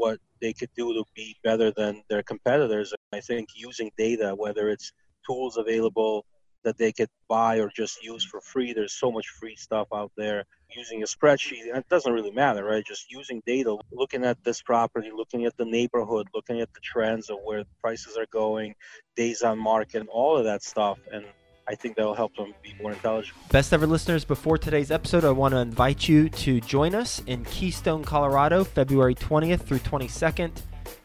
what they could do to be better than their competitors. I think using data, whether it's tools available that they could buy or just use for free. There's so much free stuff out there. Using a spreadsheet, it doesn't really matter, right? Just using data, looking at this property, looking at the neighborhood, looking at the trends of where prices are going, days on market, all of that stuff. And I think that'll help them be more intelligent. Best ever listeners, before today's episode, I want to invite you to join us in Keystone, Colorado, February 20th through 22nd.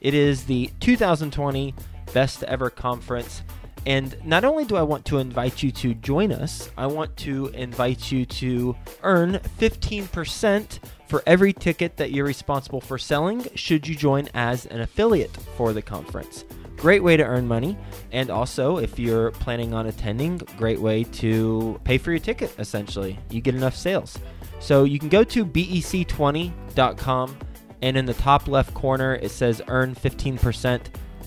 It is the 2020 Best Ever Conference. And not only do I want to invite you to join us, I want to invite you to earn 15% for every ticket that you're responsible for selling should you join as an affiliate for the conference. Great way to earn money. And also, if you're planning on attending, great way to pay for your ticket, essentially. You get enough sales. So you can go to bec20.com, and in the top left corner, it says earn 15%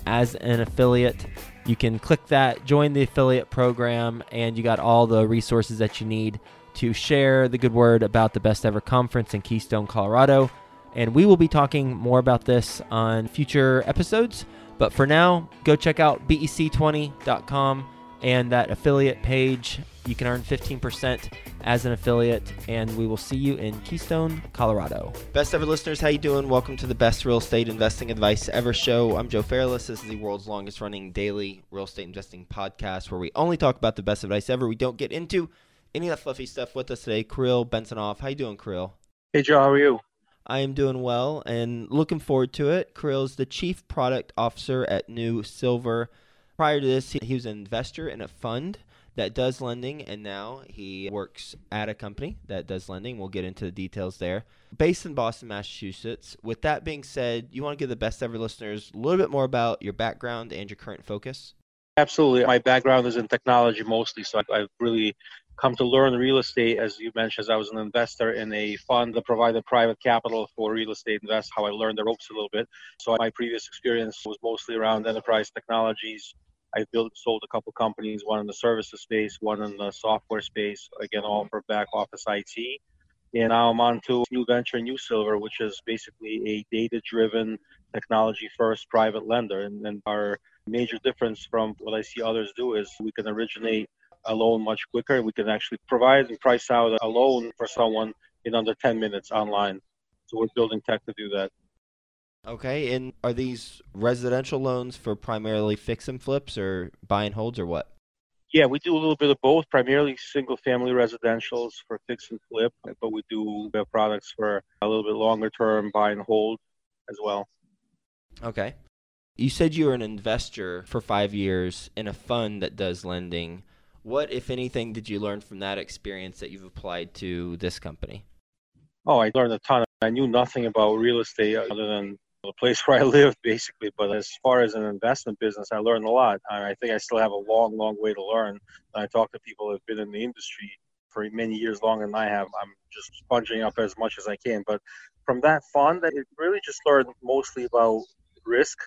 as an affiliate. You can click that, join the affiliate program, and you got all the resources that you need to share the good word about the best ever conference in Keystone, Colorado. And we will be talking more about this on future episodes. But for now, go check out bec20.com and that affiliate page. You can earn 15% as an affiliate, and we will see you in Keystone, Colorado. Best ever listeners, how you doing? Welcome to the best real estate investing advice ever show. I'm Joe Fairless. This is the world's longest running daily real estate investing podcast where we only talk about the best advice ever. We don't get into any of that fluffy stuff with us today. Kirill Bensonoff. How you doing, Kirill? Hey, Joe. How are you? I am doing well and looking forward to it. Kirill is the chief product officer at New Silver. Prior to this, he was an investor in a fund that does lending, and now he works at a company that does lending. We'll get into the details there. Based in Boston, Massachusetts. With that being said, you want to give the best ever listeners a little bit more about your background and your current focus? Absolutely. My background is in technology mostly, so I've really come to learn real estate, as you mentioned, as I was an investor in a fund that provided private capital for real estate invest, how I learned the ropes a little bit. So my previous experience was mostly around enterprise technologies, I built sold a couple companies, one in the services space, one in the software space. Again, all for back office IT. And now I'm on to new venture, New Silver, which is basically a data-driven, technology-first private lender. And, and our major difference from what I see others do is we can originate a loan much quicker. We can actually provide and price out a loan for someone in under 10 minutes online. So we're building tech to do that. Okay, and are these residential loans for primarily fix and flips or buy and holds or what? Yeah, we do a little bit of both, primarily single family residentials for fix and flip, but we do products for a little bit longer term buy and hold as well. Okay. You said you were an investor for five years in a fund that does lending. What, if anything, did you learn from that experience that you've applied to this company? Oh, I learned a ton. I knew nothing about real estate other than the place where I lived, basically. But as far as an investment business, I learned a lot. I think I still have a long, long way to learn. I talk to people have been in the industry for many years longer than I have. I'm just sponging up as much as I can. But from that fund, it really just learned mostly about risk,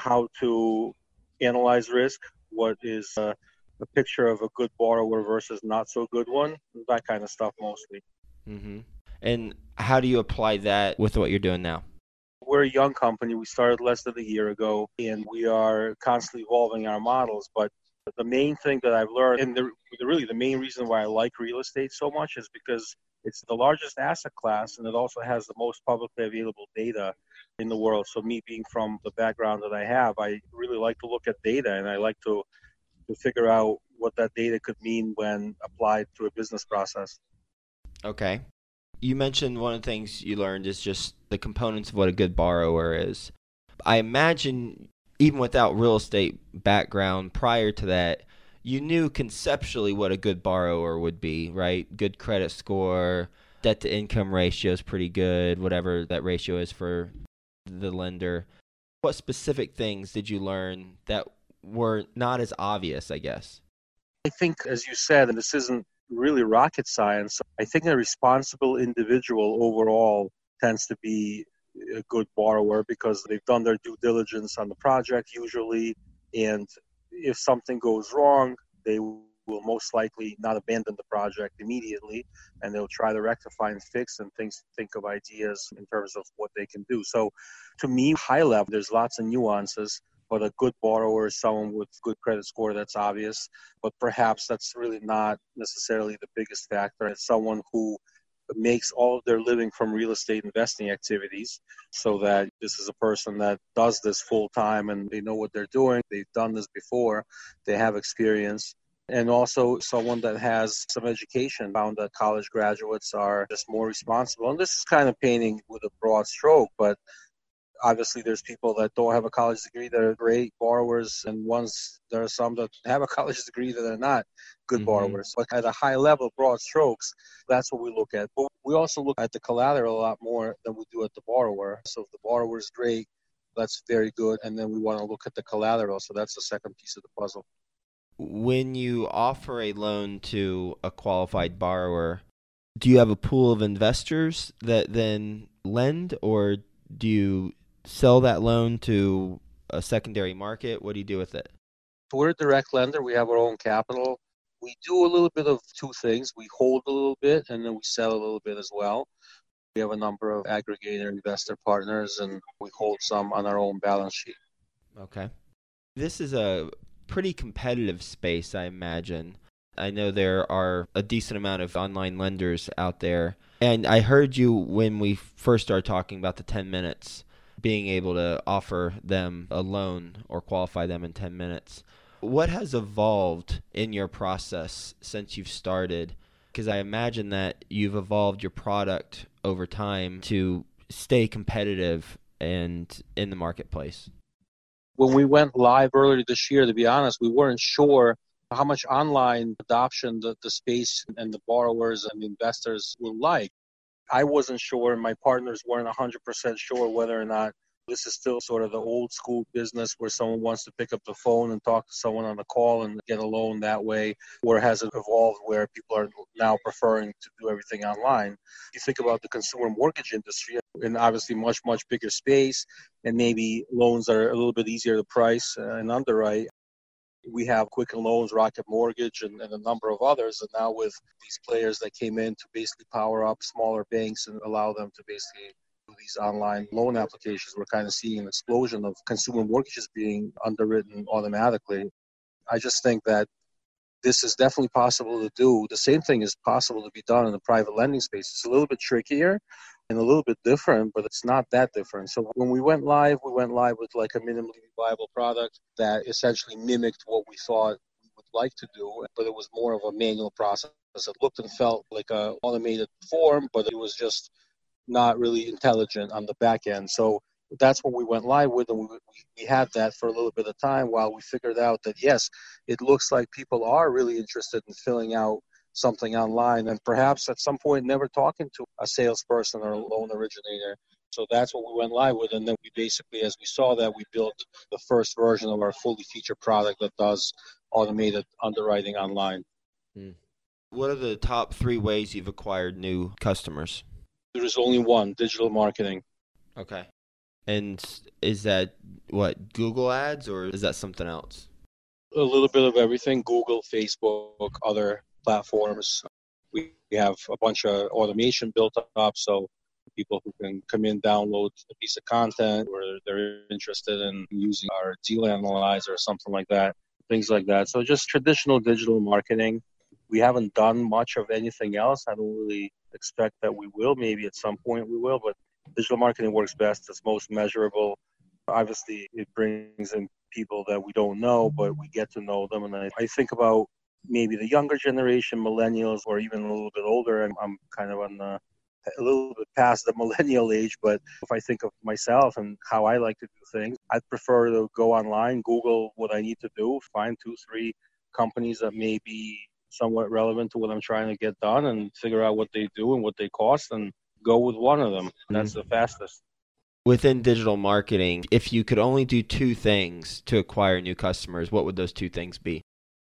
how to analyze risk, what is uh, a picture of a good borrower versus not so good one, that kind of stuff mostly. Mm-hmm. And how do you apply that with what you're doing now? We're a young company. We started less than a year ago, and we are constantly evolving our models. But the main thing that I've learned, and the, really the main reason why I like real estate so much, is because it's the largest asset class, and it also has the most publicly available data in the world. So, me being from the background that I have, I really like to look at data, and I like to to figure out what that data could mean when applied to a business process. Okay. You mentioned one of the things you learned is just the components of what a good borrower is. I imagine even without real estate background prior to that, you knew conceptually what a good borrower would be, right? Good credit score, debt to income ratio is pretty good, whatever that ratio is for the lender. What specific things did you learn that were not as obvious, I guess? I think, as you said, and this isn't really rocket science. I think a responsible individual overall tends to be a good borrower because they've done their due diligence on the project usually, and if something goes wrong, they will most likely not abandon the project immediately and they'll try to rectify and fix and things think of ideas in terms of what they can do so to me high level there's lots of nuances but a good borrower is someone with good credit score that's obvious. But perhaps that's really not necessarily the biggest factor. It's someone who makes all of their living from real estate investing activities so that this is a person that does this full time and they know what they're doing. They've done this before. They have experience. And also someone that has some education. Found that college graduates are just more responsible. And this is kind of painting with a broad stroke, but obviously there's people that don't have a college degree that are great borrowers and ones there are some that have a college degree that are not good mm-hmm. borrowers. But at a high level broad strokes that's what we look at. But we also look at the collateral a lot more than we do at the borrower. So if the borrower is great that's very good and then we want to look at the collateral. So that's the second piece of the puzzle. When you offer a loan to a qualified borrower, do you have a pool of investors that then lend, or do you sell that loan to a secondary market? What do you do with it? We're a direct lender. We have our own capital. We do a little bit of two things. We hold a little bit and then we sell a little bit as well. We have a number of aggregator investor partners and we hold some on our own balance sheet. Okay. This is a pretty competitive space, I imagine. I know there are a decent amount of online lenders out there. And I heard you when we first started talking about the 10 minutes, being able to offer them a loan or qualify them in 10 minutes. What has evolved in your process since you've started? Because I imagine that you've evolved your product over time to stay competitive and in the marketplace when we went live earlier this year, to be honest, we weren't sure how much online adoption the, the space and the borrowers and the investors will like. I wasn't sure, and my partners weren't 100% sure whether or not this is still sort of the old school business where someone wants to pick up the phone and talk to someone on the call and get a loan that way, or has it evolved where people are now preferring to do everything online? You think about the consumer mortgage industry, in obviously much, much bigger space, and maybe loans are a little bit easier to price and underwrite we have Quicken Loans, Rocket Mortgage, and, and, a number of others. And now with these players that came in to basically power up smaller banks and allow them to basically do these online loan applications, we're kind of seeing an explosion of consumer mortgages being underwritten automatically. I just think that this is definitely possible to do. The same thing is possible to be done in the private lending space. It's a little bit trickier and a little bit different, but it's not that different. So when we went live, we went live with like a minimally viable product that essentially mimicked what we thought we would like to do, but it was more of a manual process. It looked and felt like a automated form, but it was just not really intelligent on the back end. So that's what we went live with, and we, we had that for a little bit of time while we figured out that yes, it looks like people are really interested in filling out something online, and perhaps at some point never talking to a salesperson or a loan originator. So that's what we went live with, and then we basically, as we saw that, we built the first version of our fully featured product that does automated underwriting online. Hmm. What are the top three ways you've acquired new customers? There is only one digital marketing. Okay. And is that what Google Ads or is that something else? A little bit of everything Google, Facebook, other platforms. We have a bunch of automation built up so people who can come in, download a piece of content or they're interested in using our deal analyzer or something like that, things like that. So just traditional digital marketing. We haven't done much of anything else. I don't really expect that we will. Maybe at some point we will, but digital marketing works best. It's most measurable. Obviously, it brings in people that we don't know, but we get to know them. And I, I think about maybe the younger generation, millennials, or even a little bit older. And I'm kind of on the a little bit past the millennial age, but if I think of myself and how I like to do things, I'd prefer to go online, Google what I need to do, find two, three companies that may be somewhat relevant to what I'm trying to get done and figure out what they do and what they cost and go with one of them. That's mm-hmm. the fastest. Within digital marketing, if you could only do two things to acquire new customers, what would those two things be?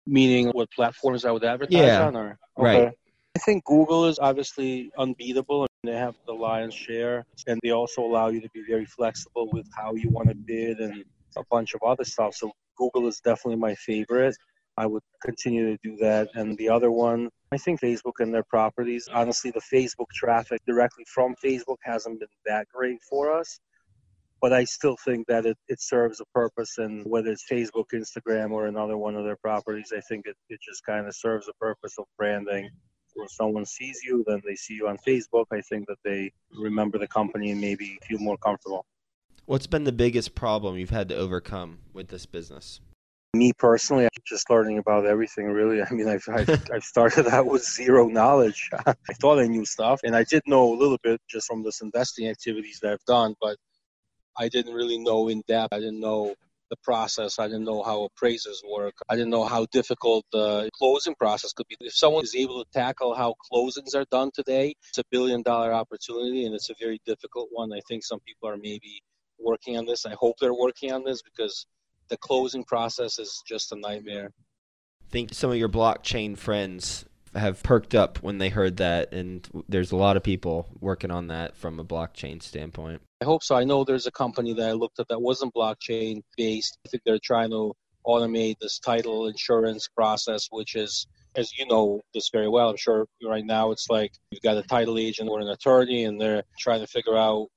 Meaning what platforms I would advertise yeah, on? Or, okay. Right. I think Google is obviously unbeatable and they have the lion's share and they also allow you to be very flexible with how you want to bid and a bunch of other stuff. So Google is definitely my favorite. I would continue to do that. And the other one, I think Facebook and their properties. Honestly, the Facebook traffic directly from Facebook hasn't been that great for us. But I still think that it, it serves a purpose, and whether it's Facebook, Instagram, or another one of their properties, I think it, it just kind of serves a purpose of branding. When someone sees you, then they see you on Facebook. I think that they remember the company and maybe feel more comfortable. What's been the biggest problem you've had to overcome with this business? me personally, I'm just learning about everything. Really, I mean, I've I've, I've started out with zero knowledge. I thought I knew stuff, and I did know a little bit just from this investing activities that I've done, but I didn't really know in depth. I didn't know the process. I didn't know how appraisers work. I didn't know how difficult the closing process could be. If someone is able to tackle how closings are done today, it's a billion dollar opportunity and it's a very difficult one. I think some people are maybe working on this. I hope they're working on this because the closing process is just a nightmare. I think some of your blockchain friends have perked up when they heard that, and there's a lot of people working on that from a blockchain standpoint. I hope so. I know there's a company that I looked at that wasn't blockchain based. I think they're trying to automate this title insurance process, which is, as you know this very well, I'm sure right now it's like you've got a title agent or an attorney, and they're trying to figure out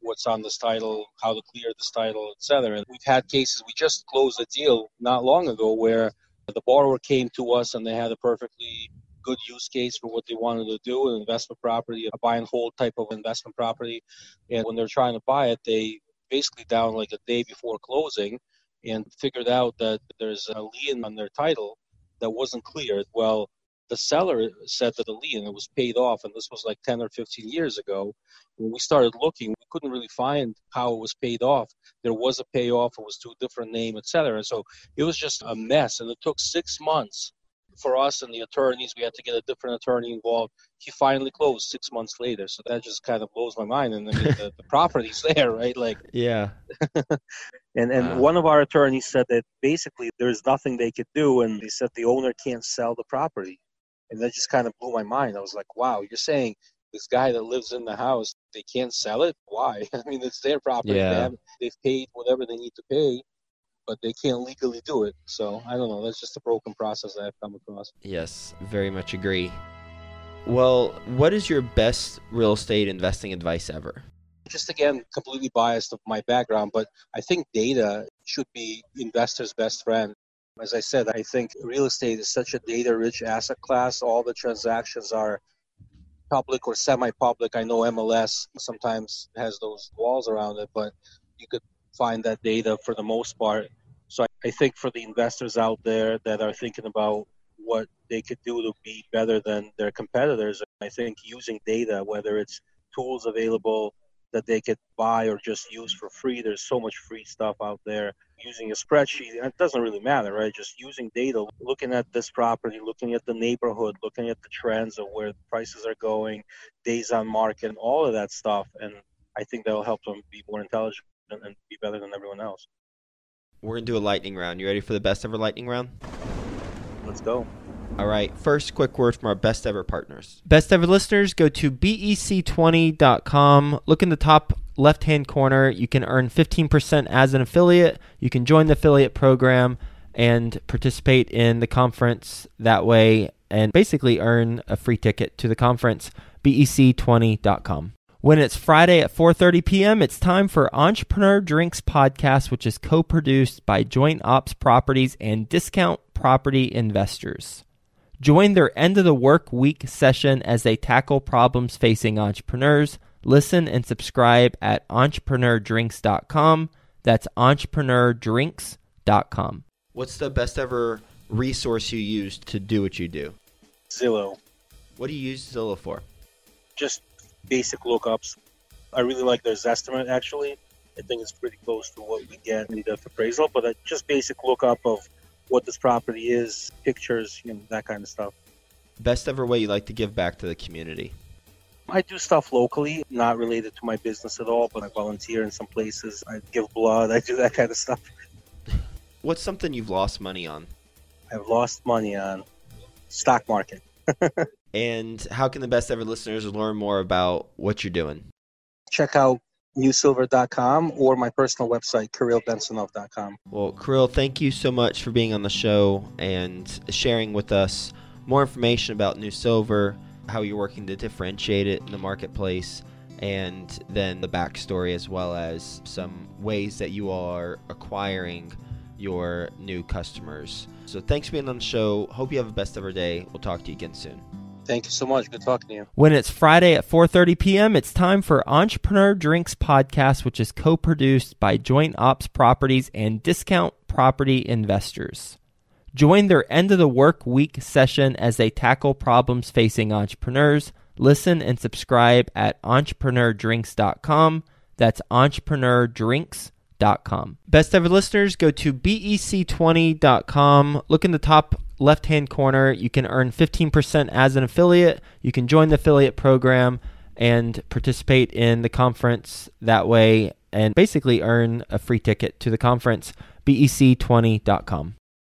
what's on this title, how to clear this title, etc. And we've had cases. We just closed a deal not long ago where the borrower came to us and they had a perfectly good use case for what they wanted to do an investment property, a buy and hold type of investment property. And when they're trying to buy it, they basically down like a day before closing and figured out that there's a lien on their title that wasn't cleared. Well, the seller said that the lien was paid off, and this was like 10 or 15 years ago. When we started looking, we couldn't really find how it was paid off. There was a payoff, it was to a different name, etc. And so it was just a mess, and it took six months for us and the attorneys. We had to get a different attorney involved. He finally closed six months later, so that just kind of blows my mind. And I mean, the, the property's there, right? Like, yeah. and and wow. one of our attorneys said that basically there's nothing they could do, and they said the owner can't sell the property and that just kind of blew my mind. I was like, wow, you're saying this guy that lives in the house, they can't sell it? Why? I mean, it's their property. Yeah. They they've paid whatever they need to pay, but they can't legally do it. So I don't know. That's just a broken process that I've come across. Yes, very much agree. Well, what is your best real estate investing advice ever? Just again, completely biased of my background, but I think data should be investors' best friend. As I said, I think real estate is such a data rich asset class. All the transactions are public or semi public. I know MLS sometimes has those walls around it, but you could find that data for the most part. So I think for the investors out there that are thinking about what they could do to be better than their competitors, I think using data, whether it's tools available that they could buy or just use for free. There's so much free stuff out there. Using a spreadsheet, it doesn't really matter, right? Just using data, looking at this property, looking at the neighborhood, looking at the trends of where prices are going, days on market, and all of that stuff. And I think that'll help them be more intelligent and be better than everyone else. We're going to do a lightning round. You ready for the best ever lightning round? Let's go. All right. First, quick word from our best ever partners. Best ever listeners, go to bec20.com. Look in the top left hand corner. You can earn 15% as an affiliate. You can join the affiliate program and participate in the conference that way and basically earn a free ticket to the conference. bec20.com. When it's Friday at 4:30 p.m., it's time for Entrepreneur Drinks podcast, which is co-produced by Joint Ops Properties and Discount Property Investors. Join their end of the work week session as they tackle problems facing entrepreneurs. Listen and subscribe at entrepreneurdrinks.com. That's entrepreneurdrinks.com. What's the best ever resource you use to do what you do? Zillow. What do you use Zillow for? Just basic lookups. I really like their Zestimate actually. I think it's pretty close to what we get in the appraisal, but uh, just basic lookup of what this property is, pictures, you know, that kind of stuff. Best ever way you like to give back to the community? I do stuff locally, not related to my business at all, but I volunteer in some places. I give blood. I do that kind of stuff. What's something you've lost money on? I've lost money on stock market. And how can the best ever listeners learn more about what you're doing? Check out newsilver.com or my personal website, KirillBensonoff.com. Well, Kirill, thank you so much for being on the show and sharing with us more information about New Silver, how you're working to differentiate it in the marketplace, and then the backstory as well as some ways that you are acquiring your new customers. So thanks for being on the show. Hope you have a best ever day. We'll talk to you again soon. Thank you so much. Good talking to you. When it's Friday at 4:30 p.m., it's time for Entrepreneur Drinks podcast, which is co-produced by Joint Ops Properties and Discount Property Investors. Join their end of the work week session as they tackle problems facing entrepreneurs. Listen and subscribe at entrepreneurdrinks.com. That's entrepreneurdrinks.com. Best ever listeners, go to bec20.com. Look in the top left hand corner. You can earn 15% as an affiliate. You can join the affiliate program and participate in the conference that way and basically earn a free ticket to the conference. bec20.com.